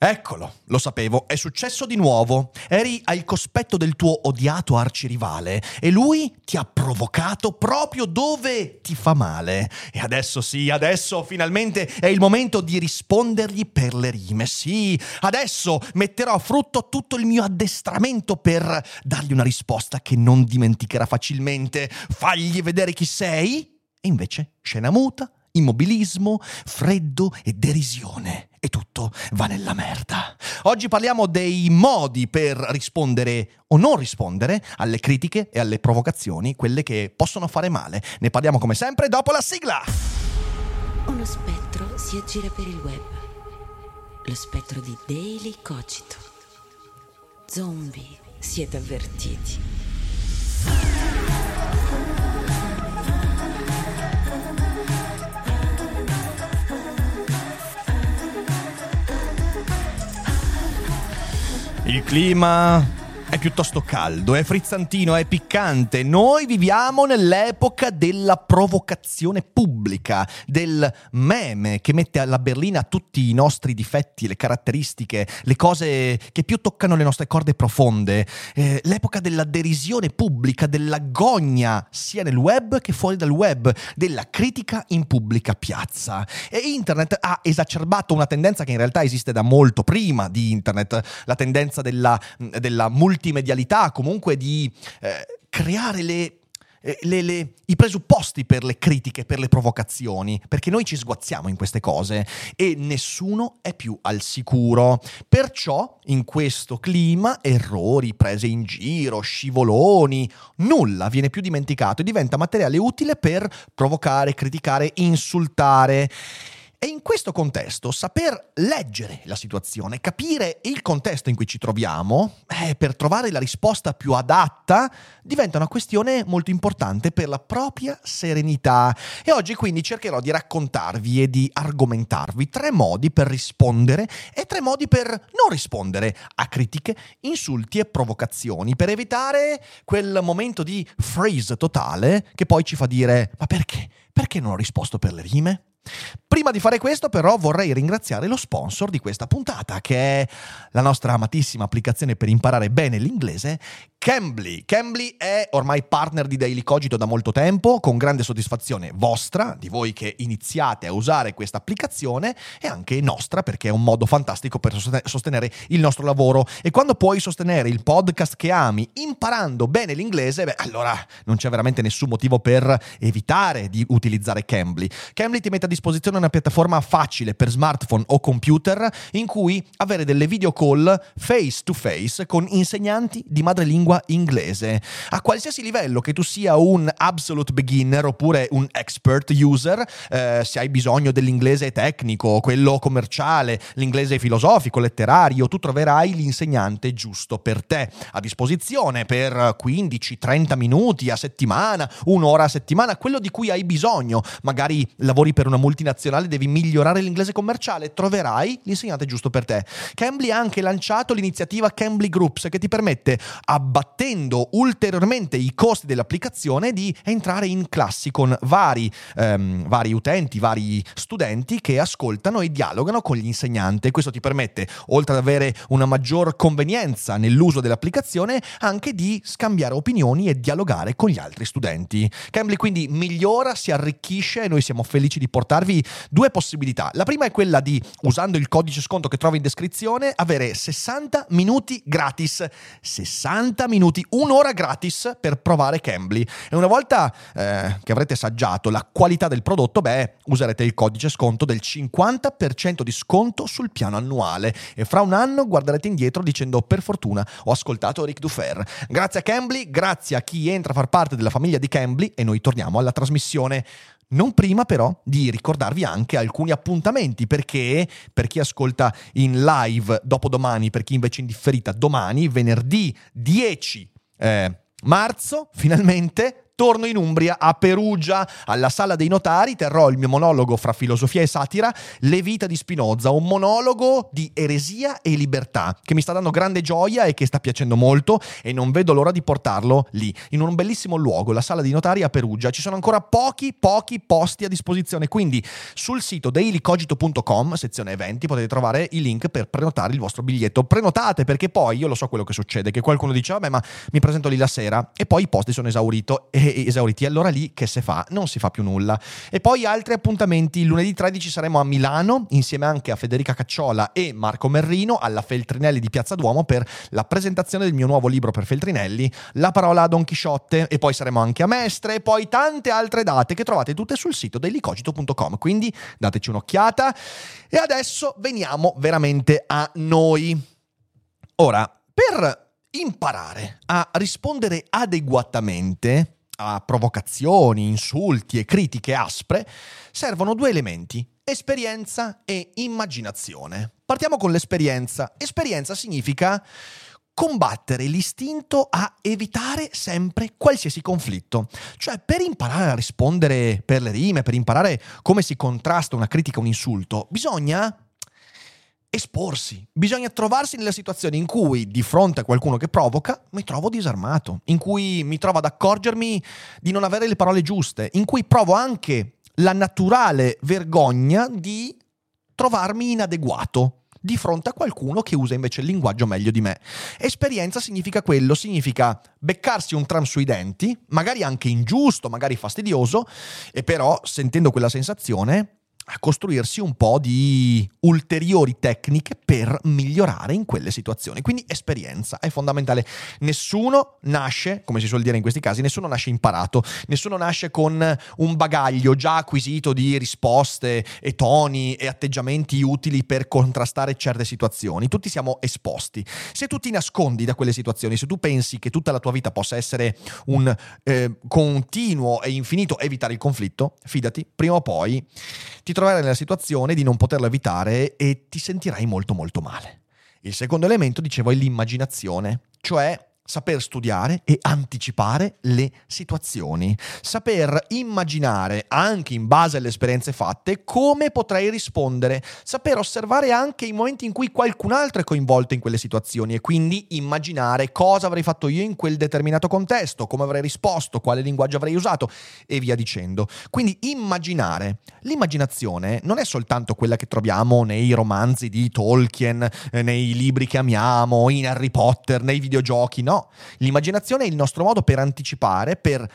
Eccolo, lo sapevo, è successo di nuovo. Eri al cospetto del tuo odiato arcirivale e lui ti ha provocato proprio dove ti fa male. E adesso sì, adesso finalmente è il momento di rispondergli per le rime. Sì, adesso metterò a frutto tutto il mio addestramento per dargli una risposta che non dimenticherà facilmente. Fagli vedere chi sei? E invece scena muta, immobilismo, freddo e derisione e tutto va nella merda. Oggi parliamo dei modi per rispondere o non rispondere alle critiche e alle provocazioni, quelle che possono fare male. Ne parliamo come sempre dopo la sigla. Uno spettro si aggira per il web. Lo spettro di Daily Cogito. Zombie, siete avvertiti. Il clima è piuttosto caldo, è frizzantino, è piccante. Noi viviamo nell'epoca della provocazione pubblica, del meme che mette alla berlina tutti i nostri difetti, le caratteristiche, le cose che più toccano le nostre corde profonde. Eh, l'epoca della derisione pubblica, della gogna, sia nel web che fuori dal web, della critica in pubblica piazza. E internet ha esacerbato una tendenza che in realtà esiste da molto prima di internet, la tendenza della, della multi multimedialità, comunque di eh, creare le, eh, le, le, i presupposti per le critiche, per le provocazioni, perché noi ci sguazziamo in queste cose e nessuno è più al sicuro. Perciò in questo clima errori, prese in giro, scivoloni, nulla viene più dimenticato e diventa materiale utile per provocare, criticare, insultare. E in questo contesto saper leggere la situazione, capire il contesto in cui ci troviamo, eh, per trovare la risposta più adatta, diventa una questione molto importante per la propria serenità. E oggi quindi cercherò di raccontarvi e di argomentarvi tre modi per rispondere e tre modi per non rispondere a critiche, insulti e provocazioni, per evitare quel momento di freeze totale che poi ci fa dire ma perché? Perché non ho risposto per le rime? Prima di fare questo però vorrei ringraziare lo sponsor di questa puntata che è la nostra amatissima applicazione per imparare bene l'inglese Cambly. Cambly è ormai partner di Daily Cogito da molto tempo, con grande soddisfazione vostra, di voi che iniziate a usare questa applicazione e anche nostra perché è un modo fantastico per sostenere il nostro lavoro e quando puoi sostenere il podcast che ami imparando bene l'inglese, beh allora non c'è veramente nessun motivo per evitare di utilizzare Cambly. Cambly ti mette a disposizione una piattaforma facile per smartphone o computer in cui avere delle video call face to face con insegnanti di madrelingua lingua inglese. A qualsiasi livello, che tu sia un absolute beginner oppure un expert user, eh, se hai bisogno dell'inglese tecnico, quello commerciale, l'inglese filosofico, letterario, tu troverai l'insegnante giusto per te a disposizione per 15-30 minuti a settimana, un'ora a settimana, quello di cui hai bisogno. Magari lavori per una multinazionale, devi migliorare l'inglese commerciale, troverai l'insegnante giusto per te. Cambly ha anche lanciato l'iniziativa Cambly Groups che ti permette abbastanza abbattendo ulteriormente i costi dell'applicazione di entrare in classi con vari, ehm, vari utenti, vari studenti che ascoltano e dialogano con l'insegnante. Questo ti permette, oltre ad avere una maggior convenienza nell'uso dell'applicazione, anche di scambiare opinioni e dialogare con gli altri studenti. Cambly quindi migliora, si arricchisce e noi siamo felici di portarvi due possibilità. La prima è quella di, usando il codice sconto che trovi in descrizione, avere 60 minuti gratis. 60 minuti, un'ora gratis per provare Cambly. E una volta eh, che avrete assaggiato la qualità del prodotto, beh, userete il codice sconto del 50% di sconto sul piano annuale e fra un anno guarderete indietro dicendo per fortuna ho ascoltato Rick Dufer. Grazie a Cambly, grazie a chi entra a far parte della famiglia di Cambly e noi torniamo alla trasmissione. Non prima però di ricordarvi anche alcuni appuntamenti perché per chi ascolta in live dopodomani, per chi invece in differita domani, venerdì 10 eh, marzo, finalmente torno in Umbria, a Perugia, alla sala dei notari, terrò il mio monologo fra filosofia e satira, Le vita di Spinoza, un monologo di eresia e libertà, che mi sta dando grande gioia e che sta piacendo molto e non vedo l'ora di portarlo lì, in un bellissimo luogo, la sala dei notari a Perugia. Ci sono ancora pochi, pochi posti a disposizione, quindi sul sito dailycogito.com, sezione eventi, potete trovare i link per prenotare il vostro biglietto. Prenotate perché poi io lo so quello che succede, che qualcuno dice vabbè ma mi presento lì la sera e poi i posti sono esaurito, e, esauriti, allora lì che se fa? Non si fa più nulla. E poi altri appuntamenti, lunedì 13 saremo a Milano insieme anche a Federica Cacciola e Marco Merrino alla Feltrinelli di Piazza Duomo per la presentazione del mio nuovo libro per Feltrinelli, La parola a Don Chisciotte e poi saremo anche a Mestre e poi tante altre date che trovate tutte sul sito dell'icogito.com, quindi dateci un'occhiata e adesso veniamo veramente a noi. Ora, per imparare a rispondere adeguatamente a provocazioni, insulti e critiche aspre, servono due elementi, esperienza e immaginazione. Partiamo con l'esperienza. Esperienza significa combattere l'istinto a evitare sempre qualsiasi conflitto. Cioè, per imparare a rispondere per le rime, per imparare come si contrasta una critica, un insulto, bisogna esporsi. Bisogna trovarsi nella situazione in cui di fronte a qualcuno che provoca mi trovo disarmato, in cui mi trovo ad accorgermi di non avere le parole giuste, in cui provo anche la naturale vergogna di trovarmi inadeguato di fronte a qualcuno che usa invece il linguaggio meglio di me. Esperienza significa quello, significa beccarsi un tram sui denti, magari anche ingiusto, magari fastidioso, e però sentendo quella sensazione a costruirsi un po' di ulteriori tecniche per migliorare in quelle situazioni. Quindi esperienza è fondamentale. Nessuno nasce, come si suol dire in questi casi, nessuno nasce imparato, nessuno nasce con un bagaglio già acquisito di risposte e toni e atteggiamenti utili per contrastare certe situazioni. Tutti siamo esposti. Se tu ti nascondi da quelle situazioni, se tu pensi che tutta la tua vita possa essere un eh, continuo e infinito evitare il conflitto, fidati, prima o poi ti troverai nella situazione di non poterlo evitare e ti sentirai molto molto male. Il secondo elemento, dicevo, è l'immaginazione, cioè saper studiare e anticipare le situazioni, saper immaginare anche in base alle esperienze fatte come potrei rispondere, saper osservare anche i momenti in cui qualcun altro è coinvolto in quelle situazioni e quindi immaginare cosa avrei fatto io in quel determinato contesto, come avrei risposto, quale linguaggio avrei usato e via dicendo. Quindi immaginare. L'immaginazione non è soltanto quella che troviamo nei romanzi di Tolkien, eh, nei libri che amiamo, in Harry Potter, nei videogiochi, no l'immaginazione è il nostro modo per anticipare, per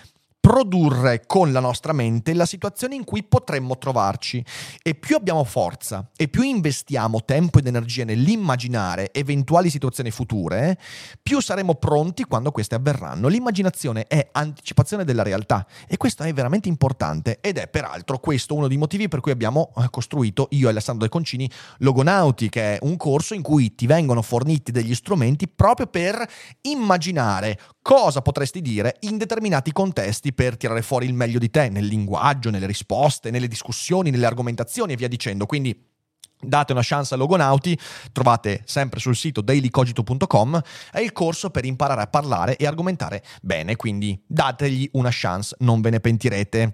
produrre con la nostra mente la situazione in cui potremmo trovarci e più abbiamo forza e più investiamo tempo ed energia nell'immaginare eventuali situazioni future, più saremo pronti quando queste avverranno. L'immaginazione è anticipazione della realtà e questo è veramente importante ed è peraltro questo uno dei motivi per cui abbiamo eh, costruito io e Alessandro De Concini Logonauti, che è un corso in cui ti vengono forniti degli strumenti proprio per immaginare cosa potresti dire in determinati contesti per tirare fuori il meglio di te nel linguaggio, nelle risposte, nelle discussioni, nelle argomentazioni e via dicendo. Quindi Date una chance a Logonauti, trovate sempre sul sito dailycogito.com, è il corso per imparare a parlare e argomentare bene, quindi dategli una chance, non ve ne pentirete.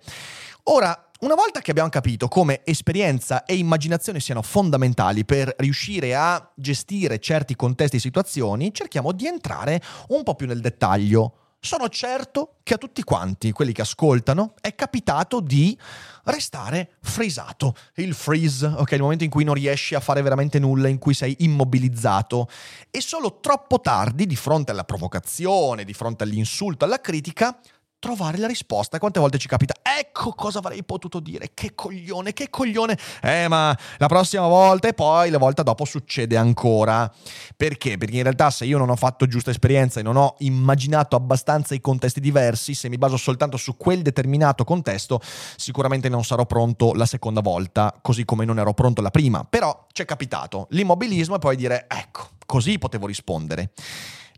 Ora, una volta che abbiamo capito come esperienza e immaginazione siano fondamentali per riuscire a gestire certi contesti e situazioni, cerchiamo di entrare un po' più nel dettaglio sono certo che a tutti quanti, quelli che ascoltano, è capitato di restare frisato. Il freeze, ok, il momento in cui non riesci a fare veramente nulla, in cui sei immobilizzato. E solo troppo tardi, di fronte alla provocazione, di fronte all'insulto, alla critica, trovare la risposta. Quante volte ci capita? Ecco cosa avrei potuto dire. Che coglione, che coglione. Eh, ma la prossima volta e poi la volta dopo succede ancora. Perché? Perché in realtà se io non ho fatto giusta esperienza e non ho immaginato abbastanza i contesti diversi, se mi baso soltanto su quel determinato contesto, sicuramente non sarò pronto la seconda volta, così come non ero pronto la prima. Però ci è capitato l'immobilismo e poi dire, ecco, così potevo rispondere.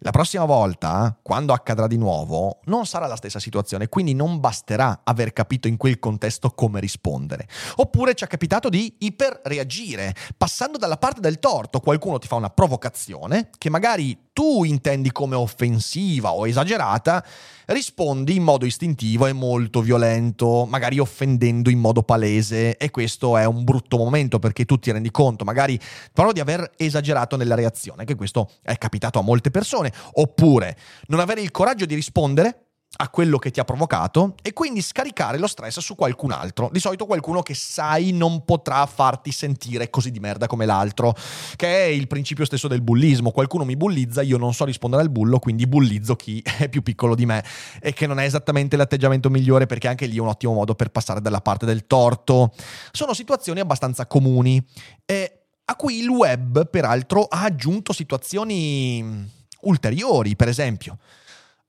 La prossima volta, quando accadrà di nuovo, non sarà la stessa situazione, quindi non basterà aver capito in quel contesto come rispondere. Oppure ci è capitato di iperreagire, passando dalla parte del torto. Qualcuno ti fa una provocazione che magari tu intendi come offensiva o esagerata, rispondi in modo istintivo e molto violento, magari offendendo in modo palese. E questo è un brutto momento perché tu ti rendi conto magari però di aver esagerato nella reazione, che questo è capitato a molte persone, oppure non avere il coraggio di rispondere a quello che ti ha provocato e quindi scaricare lo stress su qualcun altro. Di solito qualcuno che sai non potrà farti sentire così di merda come l'altro, che è il principio stesso del bullismo. Qualcuno mi bullizza, io non so rispondere al bullo, quindi bullizzo chi è più piccolo di me e che non è esattamente l'atteggiamento migliore perché anche lì è un ottimo modo per passare dalla parte del torto. Sono situazioni abbastanza comuni e a cui il web peraltro ha aggiunto situazioni ulteriori, per esempio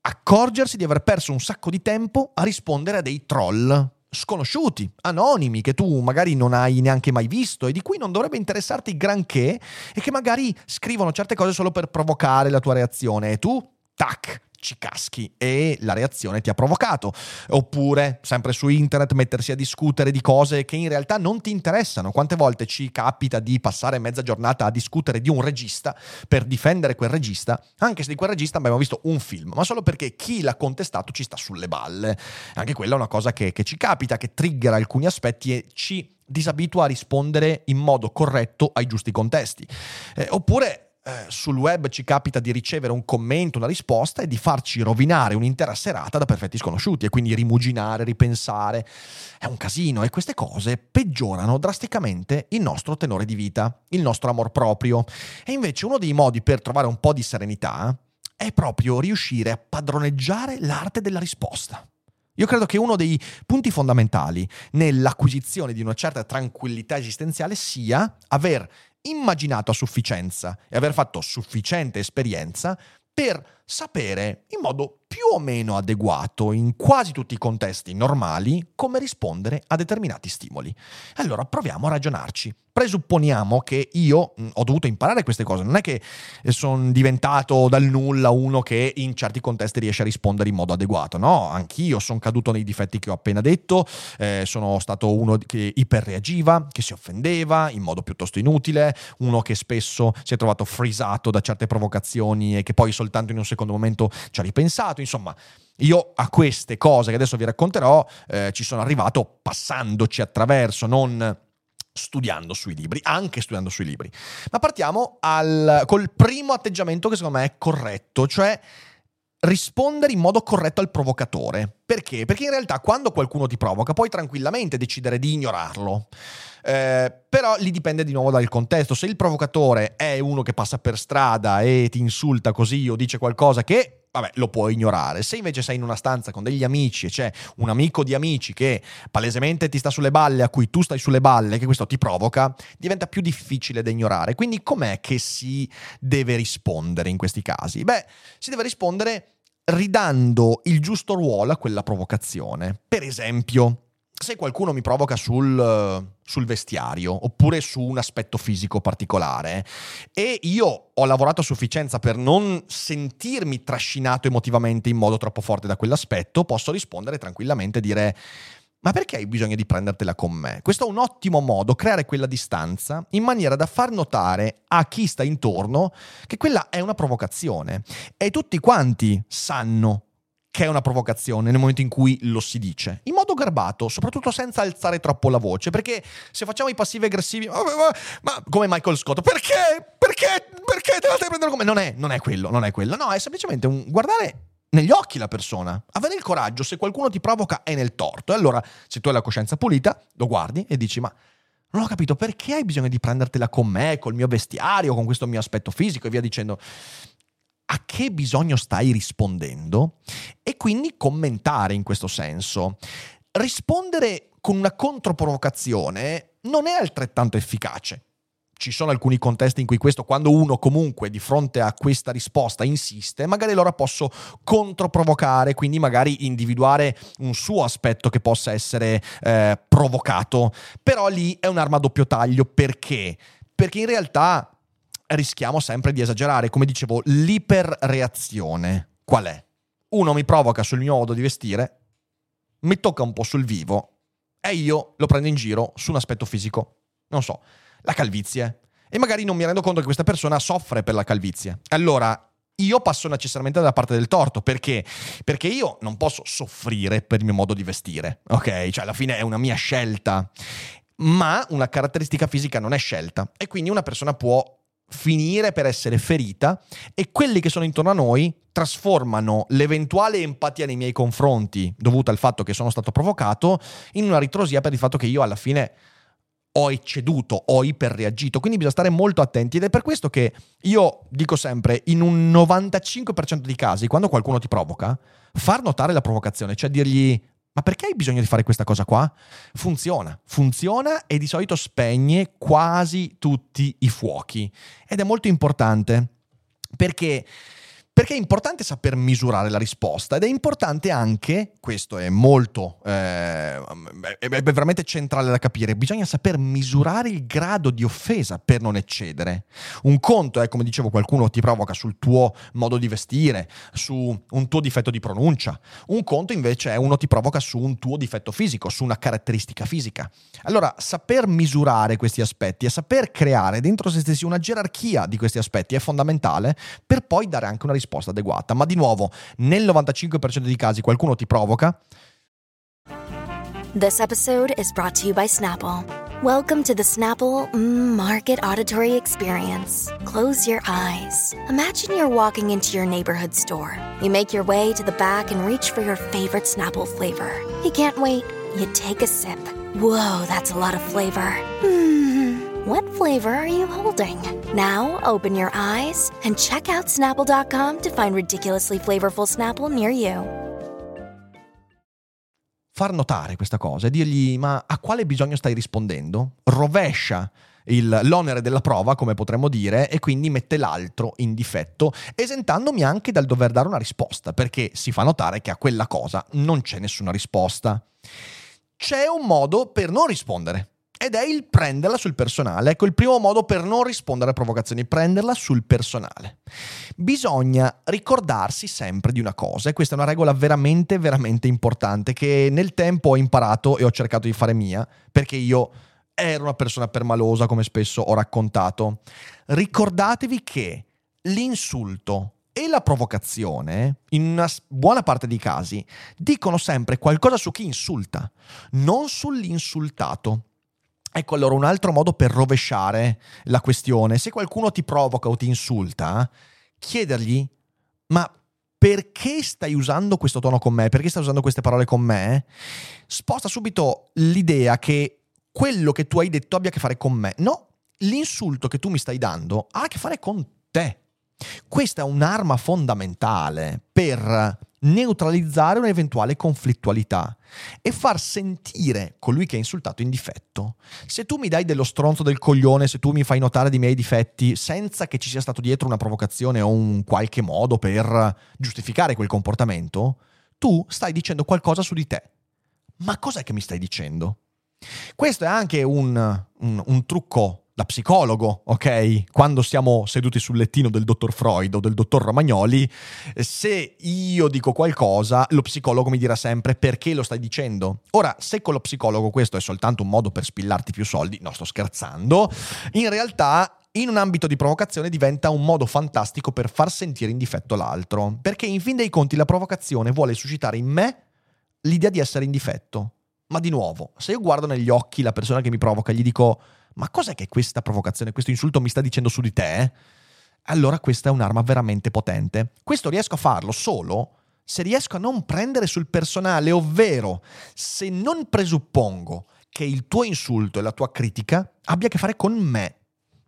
accorgersi di aver perso un sacco di tempo a rispondere a dei troll sconosciuti, anonimi, che tu magari non hai neanche mai visto e di cui non dovrebbe interessarti granché e che magari scrivono certe cose solo per provocare la tua reazione. E tu, tac, ci caschi e la reazione ti ha provocato. Oppure, sempre su internet, mettersi a discutere di cose che in realtà non ti interessano. Quante volte ci capita di passare mezza giornata a discutere di un regista per difendere quel regista, anche se di quel regista abbiamo visto un film, ma solo perché chi l'ha contestato ci sta sulle balle. Anche quella è una cosa che, che ci capita, che triggera alcuni aspetti e ci disabitua a rispondere in modo corretto ai giusti contesti. Eh, oppure eh, sul web ci capita di ricevere un commento, una risposta e di farci rovinare un'intera serata da perfetti sconosciuti e quindi rimuginare, ripensare. È un casino e queste cose peggiorano drasticamente il nostro tenore di vita, il nostro amor proprio. E invece uno dei modi per trovare un po' di serenità è proprio riuscire a padroneggiare l'arte della risposta. Io credo che uno dei punti fondamentali nell'acquisizione di una certa tranquillità esistenziale sia aver immaginato a sufficienza e aver fatto sufficiente esperienza per sapere in modo più o meno adeguato in quasi tutti i contesti normali come rispondere a determinati stimoli. Allora proviamo a ragionarci. Presupponiamo che io mh, ho dovuto imparare queste cose, non è che eh, sono diventato dal nulla uno che in certi contesti riesce a rispondere in modo adeguato, no, anch'io sono caduto nei difetti che ho appena detto, eh, sono stato uno che iperreagiva, che si offendeva in modo piuttosto inutile, uno che spesso si è trovato frisato da certe provocazioni e che poi soltanto in un secondo momento ci ha ripensato, insomma. Io a queste cose che adesso vi racconterò eh, ci sono arrivato passandoci attraverso, non studiando sui libri, anche studiando sui libri. Ma partiamo al, col primo atteggiamento che secondo me è corretto, cioè rispondere in modo corretto al provocatore. Perché? Perché in realtà quando qualcuno ti provoca puoi tranquillamente decidere di ignorarlo. Eh, però lì dipende di nuovo dal contesto. Se il provocatore è uno che passa per strada e ti insulta così o dice qualcosa che vabbè, lo puoi ignorare. Se invece sei in una stanza con degli amici e c'è un amico di amici che palesemente ti sta sulle balle, a cui tu stai sulle balle, che questo ti provoca, diventa più difficile da ignorare. Quindi com'è che si deve rispondere in questi casi? Beh, si deve rispondere ridando il giusto ruolo a quella provocazione. Per esempio, se qualcuno mi provoca sul, sul, vestiario oppure su un aspetto fisico particolare e io ho lavorato a sufficienza per non sentirmi trascinato emotivamente in modo troppo forte da quell'aspetto, posso rispondere tranquillamente e dire ma perché hai bisogno di prendertela con me? Questo è un ottimo modo, creare quella distanza in maniera da far notare a chi sta intorno che quella è una provocazione e tutti quanti sanno che è una provocazione nel momento in cui lo si dice, in modo garbato, soprattutto senza alzare troppo la voce, perché se facciamo i passivi aggressivi, ma, ma, ma come Michael Scott, perché? Perché? Perché te la stai prendendo come? Non è, non è quello, non è quello, no, è semplicemente un guardare negli occhi la persona, avere il coraggio, se qualcuno ti provoca è nel torto, e allora se tu hai la coscienza pulita, lo guardi e dici, ma non ho capito perché hai bisogno di prendertela con me, col mio vestiario, con questo mio aspetto fisico e via dicendo a che bisogno stai rispondendo e quindi commentare in questo senso. Rispondere con una controprovocazione non è altrettanto efficace. Ci sono alcuni contesti in cui questo, quando uno comunque di fronte a questa risposta insiste, magari allora posso controprovocare, quindi magari individuare un suo aspetto che possa essere eh, provocato. Però lì è un'arma a doppio taglio perché? Perché in realtà rischiamo sempre di esagerare. Come dicevo, l'iperreazione qual è? Uno mi provoca sul mio modo di vestire, mi tocca un po' sul vivo e io lo prendo in giro su un aspetto fisico. Non so, la calvizie. E magari non mi rendo conto che questa persona soffre per la calvizie. Allora, io passo necessariamente dalla parte del torto. Perché? Perché io non posso soffrire per il mio modo di vestire, ok? Cioè, alla fine è una mia scelta. Ma una caratteristica fisica non è scelta. E quindi una persona può finire per essere ferita e quelli che sono intorno a noi trasformano l'eventuale empatia nei miei confronti dovuta al fatto che sono stato provocato in una ritrosia per il fatto che io alla fine ho ecceduto, ho iperreagito, quindi bisogna stare molto attenti ed è per questo che io dico sempre, in un 95% dei casi, quando qualcuno ti provoca, far notare la provocazione, cioè dirgli ma perché hai bisogno di fare questa cosa qua? Funziona, funziona e di solito spegne quasi tutti i fuochi ed è molto importante perché perché è importante saper misurare la risposta ed è importante anche, questo è molto, eh, è veramente centrale da capire, bisogna saper misurare il grado di offesa per non eccedere. Un conto è, come dicevo, qualcuno ti provoca sul tuo modo di vestire, su un tuo difetto di pronuncia. Un conto invece è uno ti provoca su un tuo difetto fisico, su una caratteristica fisica. Allora, saper misurare questi aspetti e saper creare dentro se stessi una gerarchia di questi aspetti è fondamentale per poi dare anche una risposta risposta adeguata. Ma di nuovo, nel 95% dei casi qualcuno ti provoca. This episode is brought to you by Snapple. Welcome to the Snapple mm, Market Auditory Experience. Close your eyes. Imagine you're walking into your neighborhood store. You make your way to the back and reach for your favorite Snapple flavor. You can't wait. You take a sip. Whoa, that's a lot of flavor. Hmm. What flavor are you holding? Now open your eyes and check out Snapple.com to find ridiculously flavorful Snapple near you. Far notare questa cosa e dirgli: Ma a quale bisogno stai rispondendo? Rovescia il, l'onere della prova, come potremmo dire, e quindi mette l'altro in difetto, esentandomi anche dal dover dare una risposta, perché si fa notare che a quella cosa non c'è nessuna risposta. C'è un modo per non rispondere ed è il prenderla sul personale. Ecco il primo modo per non rispondere a provocazioni, prenderla sul personale. Bisogna ricordarsi sempre di una cosa, e questa è una regola veramente, veramente importante che nel tempo ho imparato e ho cercato di fare mia, perché io ero una persona permalosa, come spesso ho raccontato. Ricordatevi che l'insulto e la provocazione, in una buona parte dei casi, dicono sempre qualcosa su chi insulta, non sull'insultato. Ecco allora un altro modo per rovesciare la questione. Se qualcuno ti provoca o ti insulta, chiedergli, ma perché stai usando questo tono con me? Perché stai usando queste parole con me? Sposta subito l'idea che quello che tu hai detto abbia a che fare con me. No, l'insulto che tu mi stai dando ha a che fare con te. Questa è un'arma fondamentale per neutralizzare un'eventuale conflittualità e far sentire colui che ha insultato in difetto. Se tu mi dai dello stronzo del coglione, se tu mi fai notare dei miei difetti senza che ci sia stato dietro una provocazione o un qualche modo per giustificare quel comportamento, tu stai dicendo qualcosa su di te. Ma cos'è che mi stai dicendo? Questo è anche un, un, un trucco da psicologo, ok? Quando siamo seduti sul lettino del dottor Freud o del dottor Romagnoli, se io dico qualcosa, lo psicologo mi dirà sempre perché lo stai dicendo. Ora, se con lo psicologo questo è soltanto un modo per spillarti più soldi, no, sto scherzando, in realtà in un ambito di provocazione diventa un modo fantastico per far sentire in difetto l'altro, perché in fin dei conti la provocazione vuole suscitare in me l'idea di essere in difetto. Ma di nuovo, se io guardo negli occhi la persona che mi provoca e gli dico ma cos'è che questa provocazione, questo insulto mi sta dicendo su di te? Allora questa è un'arma veramente potente. Questo riesco a farlo solo se riesco a non prendere sul personale, ovvero se non presuppongo che il tuo insulto e la tua critica abbia a che fare con me.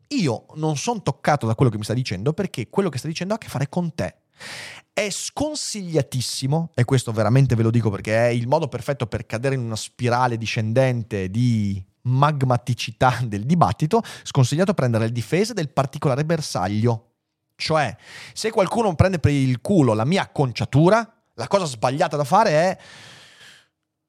Io non sono toccato da quello che mi sta dicendo perché quello che sta dicendo ha a che fare con te. È sconsigliatissimo, e questo veramente ve lo dico perché è il modo perfetto per cadere in una spirale discendente di magmaticità del dibattito, sconsigliato prendere le difese del particolare bersaglio. Cioè, se qualcuno prende per il culo la mia acconciatura, la cosa sbagliata da fare è...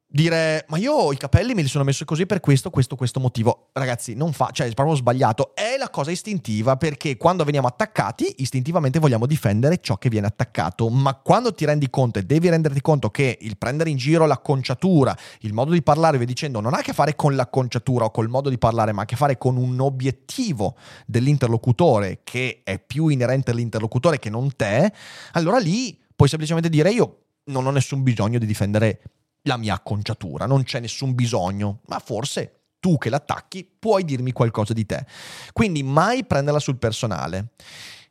dire ma io i capelli me li sono messi così per questo, questo, questo motivo. Ragazzi, non fa, cioè è proprio sbagliato. È la cosa istintiva perché quando veniamo attaccati, istintivamente vogliamo difendere ciò che viene attaccato, ma quando ti rendi conto e devi renderti conto che il prendere in giro l'acconciatura, il modo di parlare, vi dicendo, non ha a che fare con l'acconciatura o col modo di parlare, ma ha a che fare con un obiettivo dell'interlocutore che è più inerente all'interlocutore che non te, allora lì puoi semplicemente dire io non ho nessun bisogno di difendere la mia acconciatura, non c'è nessun bisogno, ma forse tu che l'attacchi puoi dirmi qualcosa di te. Quindi mai prenderla sul personale.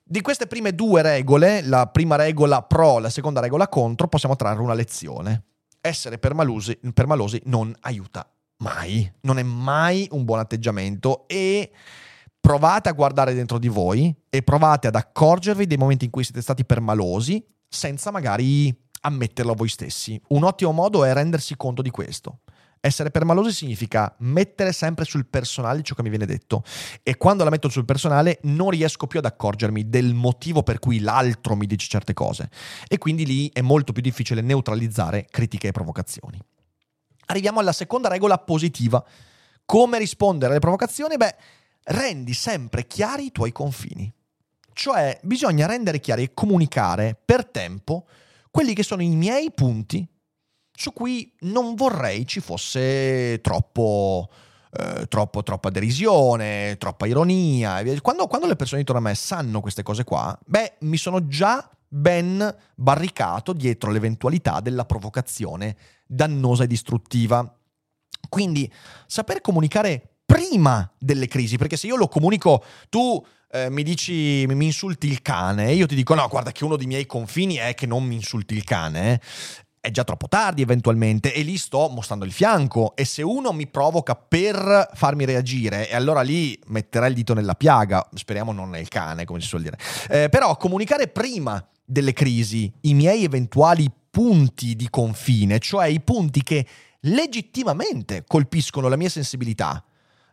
Di queste prime due regole, la prima regola pro, la seconda regola contro, possiamo trarre una lezione. Essere permalosi, permalosi non aiuta mai, non è mai un buon atteggiamento e provate a guardare dentro di voi e provate ad accorgervi dei momenti in cui siete stati permalosi senza magari ammetterlo a voi stessi. Un ottimo modo è rendersi conto di questo. Essere permalosi significa mettere sempre sul personale ciò che mi viene detto e quando la metto sul personale non riesco più ad accorgermi del motivo per cui l'altro mi dice certe cose e quindi lì è molto più difficile neutralizzare critiche e provocazioni. Arriviamo alla seconda regola positiva. Come rispondere alle provocazioni? Beh, rendi sempre chiari i tuoi confini. Cioè bisogna rendere chiari e comunicare per tempo quelli che sono i miei punti su cui non vorrei ci fosse troppo, eh, troppo, troppa derisione, troppa ironia. Quando, quando le persone intorno a me sanno queste cose qua, beh, mi sono già ben barricato dietro l'eventualità della provocazione dannosa e distruttiva. Quindi saper comunicare prima delle crisi, perché se io lo comunico, tu eh, mi dici, mi insulti il cane, e io ti dico no, guarda che uno dei miei confini è che non mi insulti il cane, è già troppo tardi eventualmente e lì sto mostrando il fianco e se uno mi provoca per farmi reagire e allora lì metterà il dito nella piaga, speriamo non nel cane come si suol dire, eh, però comunicare prima delle crisi i miei eventuali punti di confine, cioè i punti che legittimamente colpiscono la mia sensibilità,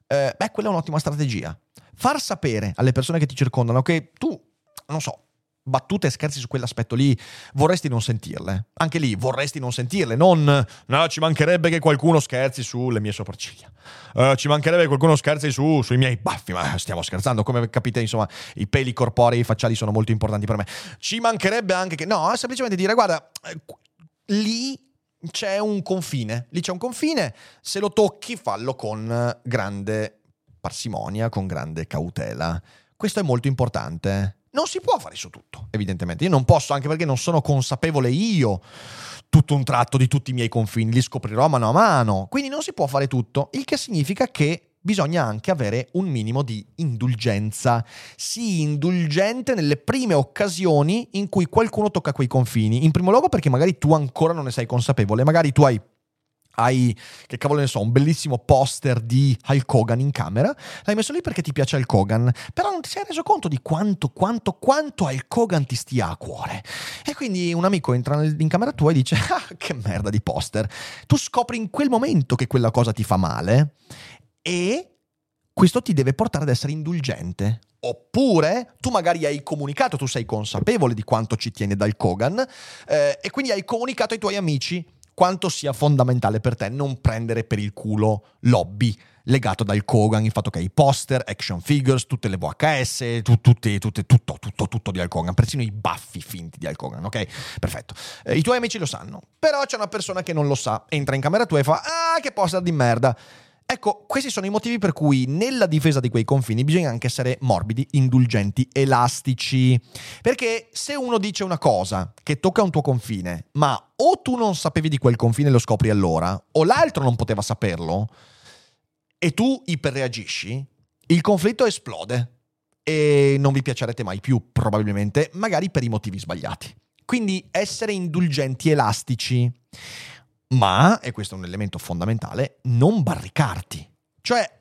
eh, beh quella è un'ottima strategia far sapere alle persone che ti circondano che tu, non so, battute e scherzi su quell'aspetto lì, vorresti non sentirle. Anche lì vorresti non sentirle, non no, ci mancherebbe che qualcuno scherzi sulle mie sopracciglia. Uh, ci mancherebbe che qualcuno scherzi su, sui miei baffi, ma stiamo scherzando, come capite, insomma, i peli corporei facciali sono molto importanti per me. Ci mancherebbe anche che no, semplicemente dire guarda, eh, lì c'è un confine, lì c'è un confine, se lo tocchi fallo con grande parsimonia, con grande cautela. Questo è molto importante. Non si può fare su tutto, evidentemente. Io non posso, anche perché non sono consapevole io tutto un tratto di tutti i miei confini, li scoprirò mano a mano. Quindi non si può fare tutto, il che significa che bisogna anche avere un minimo di indulgenza. Sii indulgente nelle prime occasioni in cui qualcuno tocca quei confini. In primo luogo perché magari tu ancora non ne sei consapevole, magari tu hai hai, che cavolo ne so, un bellissimo poster di Hulk Hogan in camera, l'hai messo lì perché ti piace Hulk Hogan, però non ti sei reso conto di quanto, quanto, quanto Hulk Hogan ti stia a cuore. E quindi un amico entra in camera tua e dice, ah, che merda di poster. Tu scopri in quel momento che quella cosa ti fa male e questo ti deve portare ad essere indulgente. Oppure tu magari hai comunicato, tu sei consapevole di quanto ci tiene dal Kogan eh, e quindi hai comunicato ai tuoi amici quanto sia fondamentale per te non prendere per il culo lobby legato dal Kogan, il fatto che hai poster, action figures, tutte le VHS, tu, tutte, tutte, tutto, tutto, tutto di Al persino i baffi finti di Al ok? Perfetto. Eh, I tuoi amici lo sanno, però c'è una persona che non lo sa, entra in camera tua e fa "Ah, che poster di merda". Ecco, questi sono i motivi per cui nella difesa di quei confini bisogna anche essere morbidi, indulgenti, elastici. Perché se uno dice una cosa che tocca un tuo confine, ma o tu non sapevi di quel confine e lo scopri allora, o l'altro non poteva saperlo, e tu iperreagisci, il conflitto esplode e non vi piacerete mai più, probabilmente, magari per i motivi sbagliati. Quindi essere indulgenti, elastici. Ma, e questo è un elemento fondamentale, non barricarti. Cioè,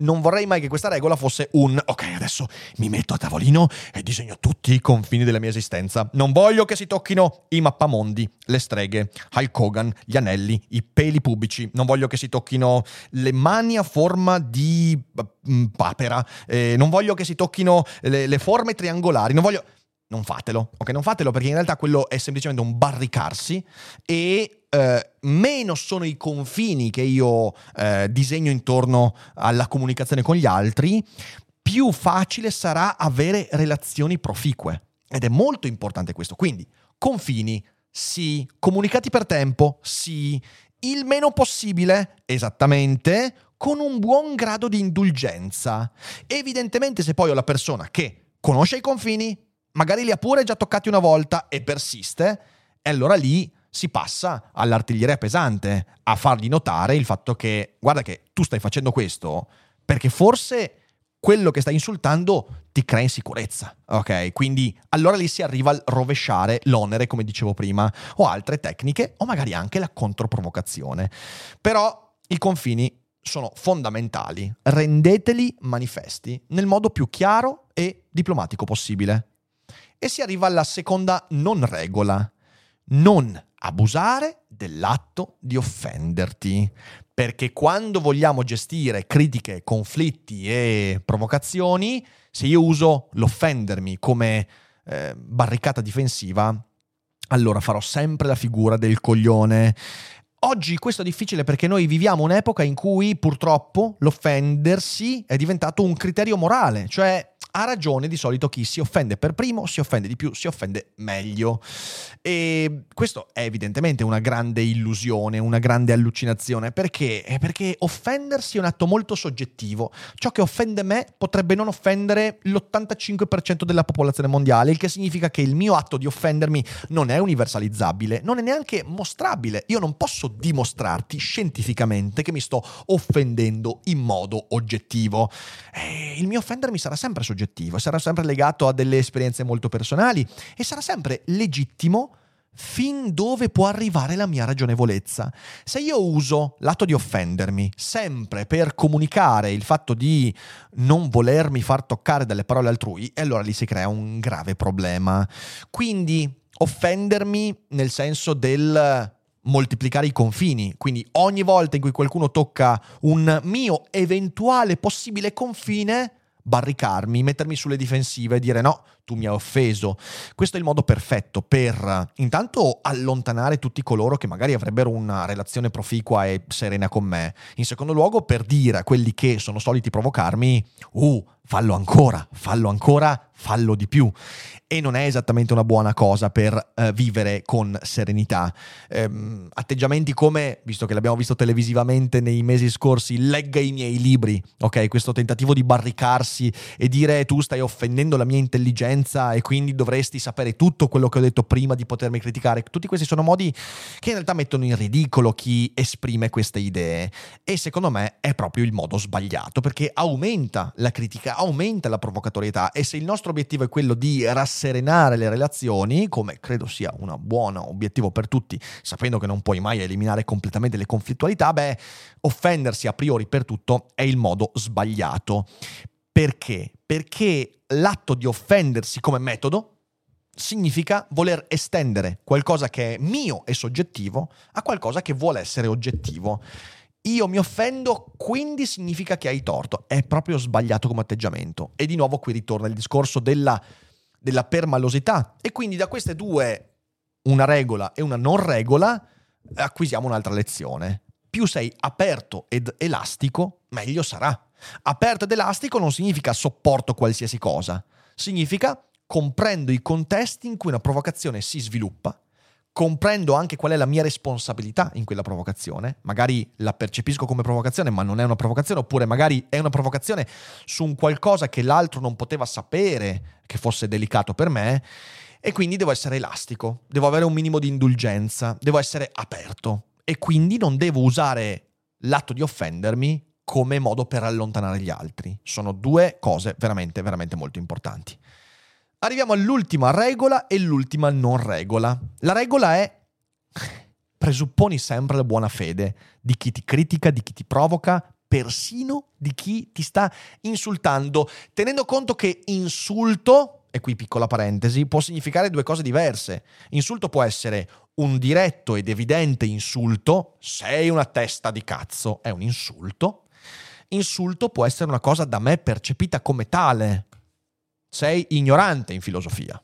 non vorrei mai che questa regola fosse un ok, adesso mi metto a tavolino e disegno tutti i confini della mia esistenza. Non voglio che si tocchino i mappamondi, le streghe, Hulk Hogan, gli anelli, i peli pubblici. Non voglio che si tocchino le mani a forma di mm, papera. Eh, non voglio che si tocchino le, le forme triangolari. Non voglio non fatelo, ok? Non fatelo perché in realtà quello è semplicemente un barricarsi e eh, meno sono i confini che io eh, disegno intorno alla comunicazione con gli altri, più facile sarà avere relazioni proficue. Ed è molto importante questo. Quindi, confini, sì, comunicati per tempo, sì, il meno possibile, esattamente, con un buon grado di indulgenza. Evidentemente se poi ho la persona che conosce i confini, magari li ha pure già toccati una volta e persiste, e allora lì si passa all'artiglieria pesante, a fargli notare il fatto che, guarda che tu stai facendo questo perché forse quello che stai insultando ti crea insicurezza, ok? Quindi allora lì si arriva al rovesciare l'onere, come dicevo prima, o altre tecniche, o magari anche la controprovocazione. Però i confini sono fondamentali, rendeteli manifesti nel modo più chiaro e diplomatico possibile. E si arriva alla seconda non regola, non abusare dell'atto di offenderti. Perché quando vogliamo gestire critiche, conflitti e provocazioni, se io uso l'offendermi come eh, barricata difensiva, allora farò sempre la figura del coglione. Oggi questo è difficile perché noi viviamo un'epoca in cui purtroppo l'offendersi è diventato un criterio morale, cioè ha ragione di solito chi si offende per primo, si offende di più, si offende meglio. E questo è evidentemente una grande illusione, una grande allucinazione. Perché? Perché offendersi è un atto molto soggettivo. Ciò che offende me potrebbe non offendere l'85% della popolazione mondiale, il che significa che il mio atto di offendermi non è universalizzabile, non è neanche mostrabile. Io non posso dimostrarti scientificamente che mi sto offendendo in modo oggettivo. E il mio offendermi sarà sempre soggettivo soggettivo, sarà sempre legato a delle esperienze molto personali e sarà sempre legittimo fin dove può arrivare la mia ragionevolezza. Se io uso l'atto di offendermi sempre per comunicare il fatto di non volermi far toccare dalle parole altrui, allora lì si crea un grave problema. Quindi offendermi nel senso del moltiplicare i confini, quindi ogni volta in cui qualcuno tocca un mio eventuale possibile confine, barricarmi, mettermi sulle difensive e dire no, tu mi hai offeso. Questo è il modo perfetto per intanto allontanare tutti coloro che magari avrebbero una relazione proficua e serena con me. In secondo luogo per dire a quelli che sono soliti provocarmi, uh, fallo ancora, fallo ancora, fallo di più e non è esattamente una buona cosa per eh, vivere con serenità. Ehm, atteggiamenti come, visto che l'abbiamo visto televisivamente nei mesi scorsi, legga i miei libri, ok? Questo tentativo di barricarsi e dire tu stai offendendo la mia intelligenza e quindi dovresti sapere tutto quello che ho detto prima di potermi criticare. Tutti questi sono modi che in realtà mettono in ridicolo chi esprime queste idee e secondo me è proprio il modo sbagliato perché aumenta la critica, aumenta la provocatorietà e se il nostro obiettivo è quello di rasserenare le relazioni, come credo sia un buon obiettivo per tutti, sapendo che non puoi mai eliminare completamente le conflittualità, beh, offendersi a priori per tutto è il modo sbagliato. Perché? Perché l'atto di offendersi come metodo significa voler estendere qualcosa che è mio e soggettivo a qualcosa che vuole essere oggettivo. Io mi offendo, quindi significa che hai torto. È proprio sbagliato come atteggiamento. E di nuovo qui ritorna il discorso della della permalosità. E quindi da queste due, una regola e una non regola, acquisiamo un'altra lezione. Più sei aperto ed elastico, meglio sarà. Aperto ed elastico non significa sopporto qualsiasi cosa, significa comprendo i contesti in cui una provocazione si sviluppa comprendo anche qual è la mia responsabilità in quella provocazione, magari la percepisco come provocazione ma non è una provocazione, oppure magari è una provocazione su un qualcosa che l'altro non poteva sapere che fosse delicato per me e quindi devo essere elastico, devo avere un minimo di indulgenza, devo essere aperto e quindi non devo usare l'atto di offendermi come modo per allontanare gli altri. Sono due cose veramente, veramente molto importanti. Arriviamo all'ultima regola e l'ultima non regola. La regola è presupponi sempre la buona fede di chi ti critica, di chi ti provoca, persino di chi ti sta insultando, tenendo conto che insulto, e qui piccola parentesi, può significare due cose diverse. Insulto può essere un diretto ed evidente insulto, sei una testa di cazzo, è un insulto. Insulto può essere una cosa da me percepita come tale, sei ignorante in filosofia.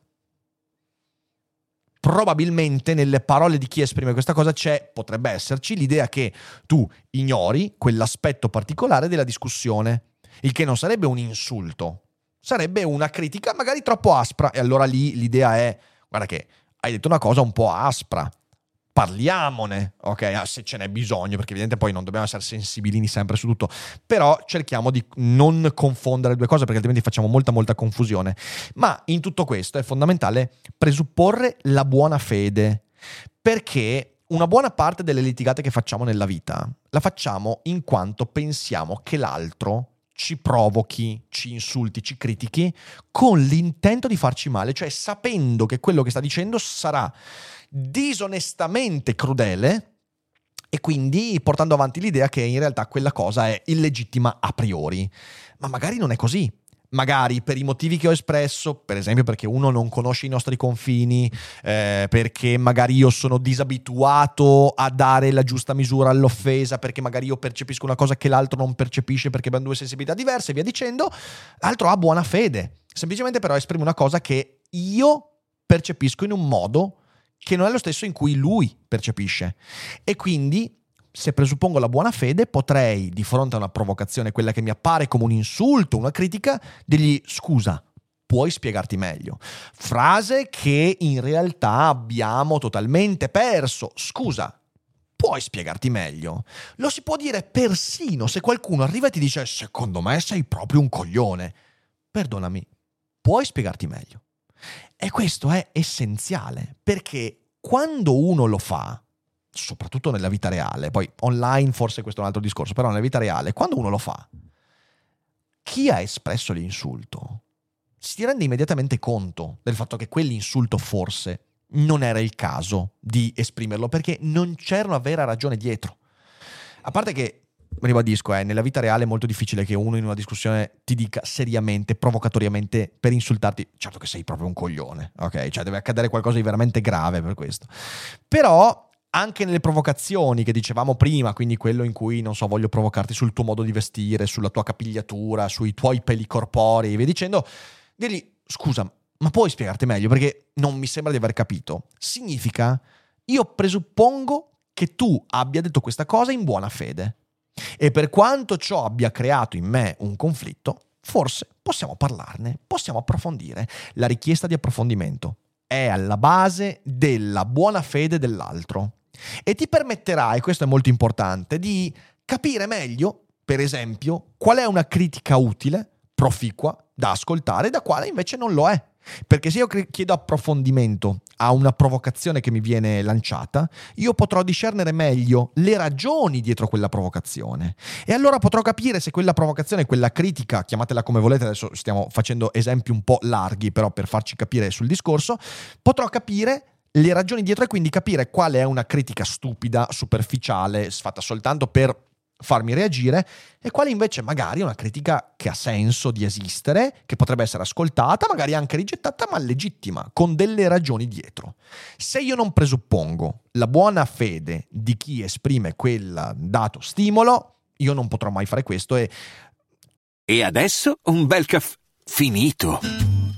probabilmente nelle parole di chi esprime questa cosa c'è, potrebbe esserci, l'idea che tu ignori quell'aspetto particolare della discussione, il che non sarebbe un insulto, sarebbe una critica magari troppo aspra e allora lì l'idea è, guarda che hai detto una cosa un po' aspra, parliamone, ok? Ah, se ce n'è bisogno, perché evidentemente poi non dobbiamo essere sensibilini sempre su tutto, però cerchiamo di non confondere le due cose perché altrimenti facciamo molta molta confusione. Ma in tutto questo è fondamentale presupporre la buona fede, perché una buona parte delle litigate che facciamo nella vita la facciamo in quanto pensiamo che l'altro ci provochi, ci insulti, ci critichi con l'intento di farci male, cioè sapendo che quello che sta dicendo sarà disonestamente crudele e quindi portando avanti l'idea che in realtà quella cosa è illegittima a priori. Ma magari non è così. Magari per i motivi che ho espresso, per esempio perché uno non conosce i nostri confini, eh, perché magari io sono disabituato a dare la giusta misura all'offesa, perché magari io percepisco una cosa che l'altro non percepisce perché abbiamo due sensibilità diverse e via dicendo, l'altro ha buona fede. Semplicemente però esprime una cosa che io percepisco in un modo che non è lo stesso in cui lui percepisce. E quindi, se presuppongo la buona fede, potrei, di fronte a una provocazione, quella che mi appare come un insulto, una critica, dirgli scusa, puoi spiegarti meglio. Frase che in realtà abbiamo totalmente perso. Scusa, puoi spiegarti meglio. Lo si può dire persino se qualcuno arriva e ti dice secondo me sei proprio un coglione. Perdonami, puoi spiegarti meglio. E questo è essenziale perché quando uno lo fa, soprattutto nella vita reale, poi online forse questo è un altro discorso, però nella vita reale, quando uno lo fa, chi ha espresso l'insulto si rende immediatamente conto del fatto che quell'insulto forse non era il caso di esprimerlo perché non c'era una vera ragione dietro. A parte che ribadisco, eh, nella vita reale è molto difficile che uno in una discussione ti dica seriamente, provocatoriamente, per insultarti, certo che sei proprio un coglione, ok? Cioè deve accadere qualcosa di veramente grave per questo. Però anche nelle provocazioni che dicevamo prima, quindi quello in cui, non so, voglio provocarti sul tuo modo di vestire, sulla tua capigliatura, sui tuoi peli corporei, e via dicendo, dirgli, scusa, ma puoi spiegarti meglio? Perché non mi sembra di aver capito. Significa, io presuppongo che tu abbia detto questa cosa in buona fede. E per quanto ciò abbia creato in me un conflitto, forse possiamo parlarne, possiamo approfondire. La richiesta di approfondimento è alla base della buona fede dell'altro e ti permetterà, e questo è molto importante, di capire meglio, per esempio, qual è una critica utile, proficua, da ascoltare e da quale invece non lo è. Perché se io chiedo approfondimento a una provocazione che mi viene lanciata, io potrò discernere meglio le ragioni dietro quella provocazione. E allora potrò capire se quella provocazione, quella critica, chiamatela come volete, adesso stiamo facendo esempi un po' larghi però per farci capire sul discorso, potrò capire le ragioni dietro e quindi capire quale è una critica stupida, superficiale, fatta soltanto per farmi reagire e quale invece magari è una critica che ha senso di esistere, che potrebbe essere ascoltata, magari anche rigettata, ma legittima, con delle ragioni dietro. Se io non presuppongo la buona fede di chi esprime quel dato stimolo, io non potrò mai fare questo e... E adesso un bel caffè finito.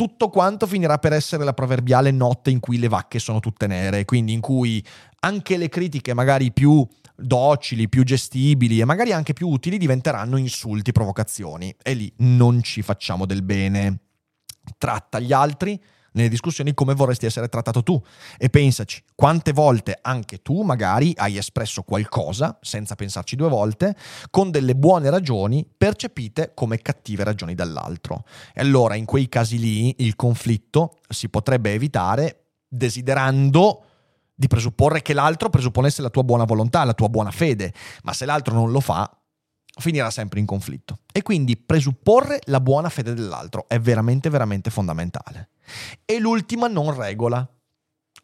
tutto quanto finirà per essere la proverbiale notte in cui le vacche sono tutte nere, quindi in cui anche le critiche magari più docili, più gestibili e magari anche più utili diventeranno insulti, provocazioni e lì non ci facciamo del bene. Tratta gli altri nelle discussioni come vorresti essere trattato tu. E pensaci, quante volte anche tu magari hai espresso qualcosa, senza pensarci due volte, con delle buone ragioni percepite come cattive ragioni dall'altro. E allora in quei casi lì il conflitto si potrebbe evitare desiderando di presupporre che l'altro presupponesse la tua buona volontà, la tua buona fede, ma se l'altro non lo fa, finirà sempre in conflitto. E quindi presupporre la buona fede dell'altro è veramente, veramente fondamentale. E l'ultima non regola.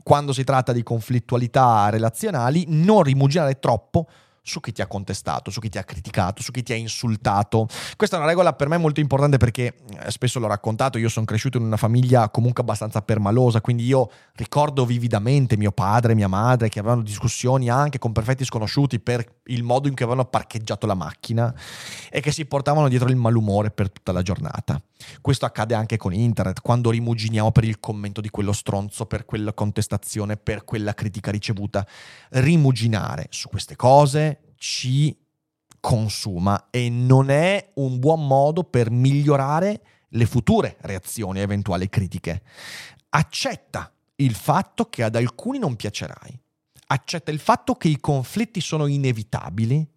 quando si tratta di conflittualità relazionali, non rimuginare troppo su chi ti ha contestato, su chi ti ha criticato, su chi ti ha insultato. Questa è una regola per me molto importante perché eh, spesso l'ho raccontato, io sono cresciuto in una famiglia comunque abbastanza permalosa, quindi io ricordo vividamente mio padre e mia madre che avevano discussioni anche con perfetti sconosciuti per il modo in cui avevano parcheggiato la macchina e che si portavano dietro il malumore per tutta la giornata. Questo accade anche con internet, quando rimuginiamo per il commento di quello stronzo, per quella contestazione, per quella critica ricevuta. Rimuginare su queste cose ci consuma e non è un buon modo per migliorare le future reazioni a eventuali critiche. Accetta il fatto che ad alcuni non piacerai. Accetta il fatto che i conflitti sono inevitabili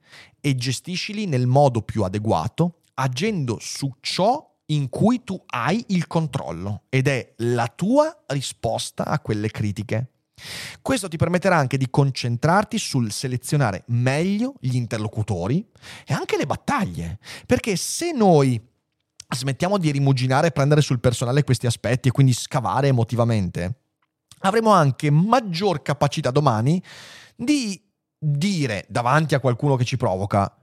e gestiscili nel modo più adeguato, agendo su ciò in cui tu hai il controllo ed è la tua risposta a quelle critiche. Questo ti permetterà anche di concentrarti sul selezionare meglio gli interlocutori e anche le battaglie, perché se noi smettiamo di rimuginare e prendere sul personale questi aspetti e quindi scavare emotivamente, avremo anche maggior capacità domani di dire davanti a qualcuno che ci provoca,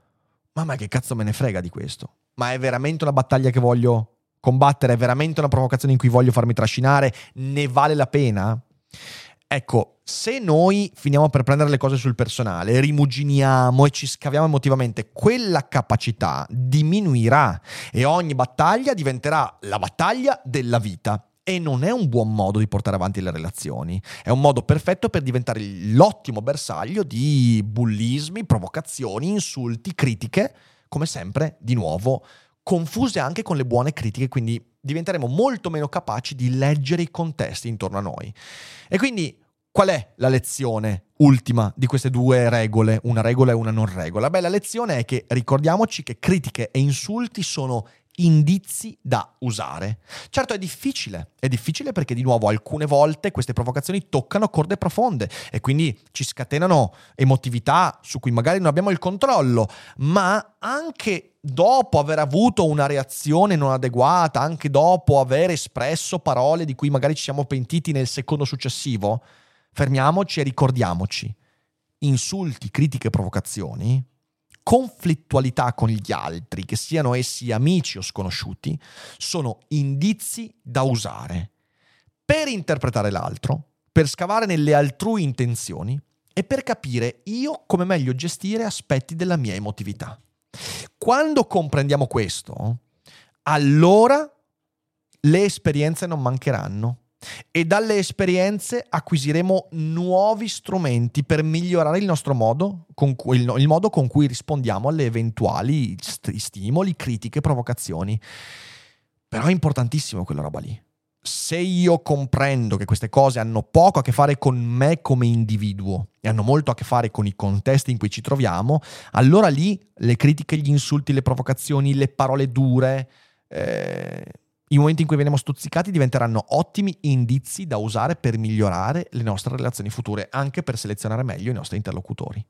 ma che cazzo me ne frega di questo? Ma è veramente una battaglia che voglio combattere? È veramente una provocazione in cui voglio farmi trascinare? Ne vale la pena? Ecco, se noi finiamo per prendere le cose sul personale, rimuginiamo e ci scaviamo emotivamente, quella capacità diminuirà e ogni battaglia diventerà la battaglia della vita. E non è un buon modo di portare avanti le relazioni, è un modo perfetto per diventare l'ottimo bersaglio di bullismi, provocazioni, insulti, critiche come sempre, di nuovo, confuse anche con le buone critiche, quindi diventeremo molto meno capaci di leggere i contesti intorno a noi. E quindi qual è la lezione ultima di queste due regole, una regola e una non regola? Beh, la lezione è che ricordiamoci che critiche e insulti sono indizi da usare. Certo è difficile, è difficile perché di nuovo alcune volte queste provocazioni toccano corde profonde e quindi ci scatenano emotività su cui magari non abbiamo il controllo, ma anche dopo aver avuto una reazione non adeguata, anche dopo aver espresso parole di cui magari ci siamo pentiti nel secondo successivo, fermiamoci e ricordiamoci. Insulti, critiche, provocazioni conflittualità con gli altri, che siano essi amici o sconosciuti, sono indizi da usare per interpretare l'altro, per scavare nelle altrui intenzioni e per capire io come meglio gestire aspetti della mia emotività. Quando comprendiamo questo, allora le esperienze non mancheranno e dalle esperienze acquisiremo nuovi strumenti per migliorare il nostro modo, cui, il, il modo con cui rispondiamo alle eventuali st- stimoli, critiche, provocazioni. Però è importantissimo quella roba lì. Se io comprendo che queste cose hanno poco a che fare con me come individuo e hanno molto a che fare con i contesti in cui ci troviamo, allora lì le critiche, gli insulti, le provocazioni, le parole dure, eh, i momenti in cui veniamo stuzzicati diventeranno ottimi indizi da usare per migliorare le nostre relazioni future, anche per selezionare meglio i nostri interlocutori.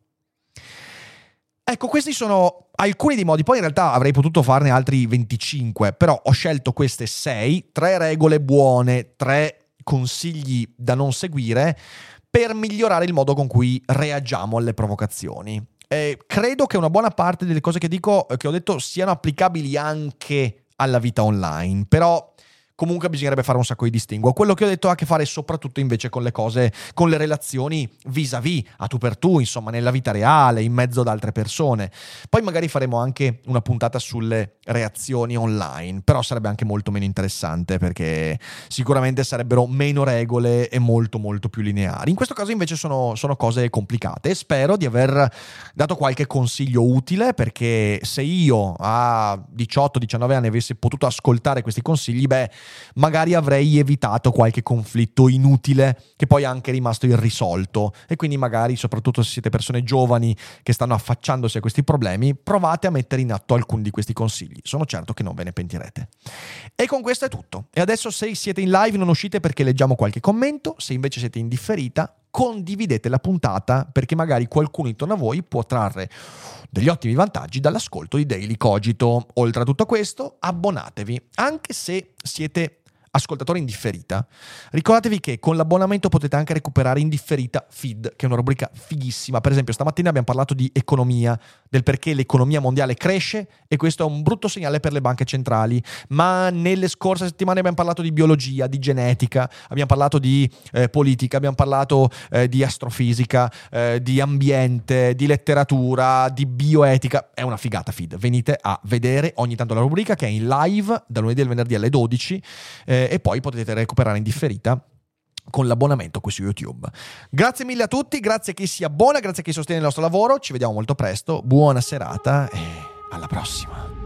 Ecco, questi sono alcuni dei modi, poi in realtà avrei potuto farne altri 25, però ho scelto queste 6, tre regole buone, tre consigli da non seguire per migliorare il modo con cui reagiamo alle provocazioni. E credo che una buona parte delle cose che dico, che ho detto, siano applicabili anche alla vita online. Però comunque bisognerebbe fare un sacco di distinguo. Quello che ho detto ha a che fare soprattutto invece con le cose, con le relazioni vis-à-vis, a tu per tu, insomma, nella vita reale, in mezzo ad altre persone. Poi magari faremo anche una puntata sulle reazioni online, però sarebbe anche molto meno interessante perché sicuramente sarebbero meno regole e molto molto più lineari. In questo caso invece sono, sono cose complicate spero di aver dato qualche consiglio utile perché se io a 18-19 anni avessi potuto ascoltare questi consigli, beh, magari avrei evitato qualche conflitto inutile che poi è anche rimasto irrisolto. E quindi magari soprattutto se siete persone giovani che stanno affacciandosi a questi problemi provate a mettere in atto alcuni di questi consigli. Sono certo che non ve ne pentirete. E con questo è tutto. E adesso se siete in live non uscite perché leggiamo qualche commento. Se invece siete in differita condividete la puntata perché magari qualcuno intorno a voi può trarre degli ottimi vantaggi dall'ascolto di Daily Cogito. Oltre a tutto questo, abbonatevi, anche se siete ascoltatori in differita, ricordatevi che con l'abbonamento potete anche recuperare in differita feed, che è una rubrica fighissima. Per esempio, stamattina abbiamo parlato di economia, del perché l'economia mondiale cresce e questo è un brutto segnale per le banche centrali. Ma nelle scorse settimane abbiamo parlato di biologia, di genetica, abbiamo parlato di eh, politica, abbiamo parlato eh, di astrofisica, eh, di ambiente, di letteratura, di bioetica. È una figata feed. Venite a vedere ogni tanto la rubrica che è in live dal lunedì al venerdì alle 12 eh, e poi potete recuperare in differita con l'abbonamento qui su YouTube. Grazie mille a tutti, grazie a chi si abbona, grazie a chi sostiene il nostro lavoro, ci vediamo molto presto, buona serata e alla prossima.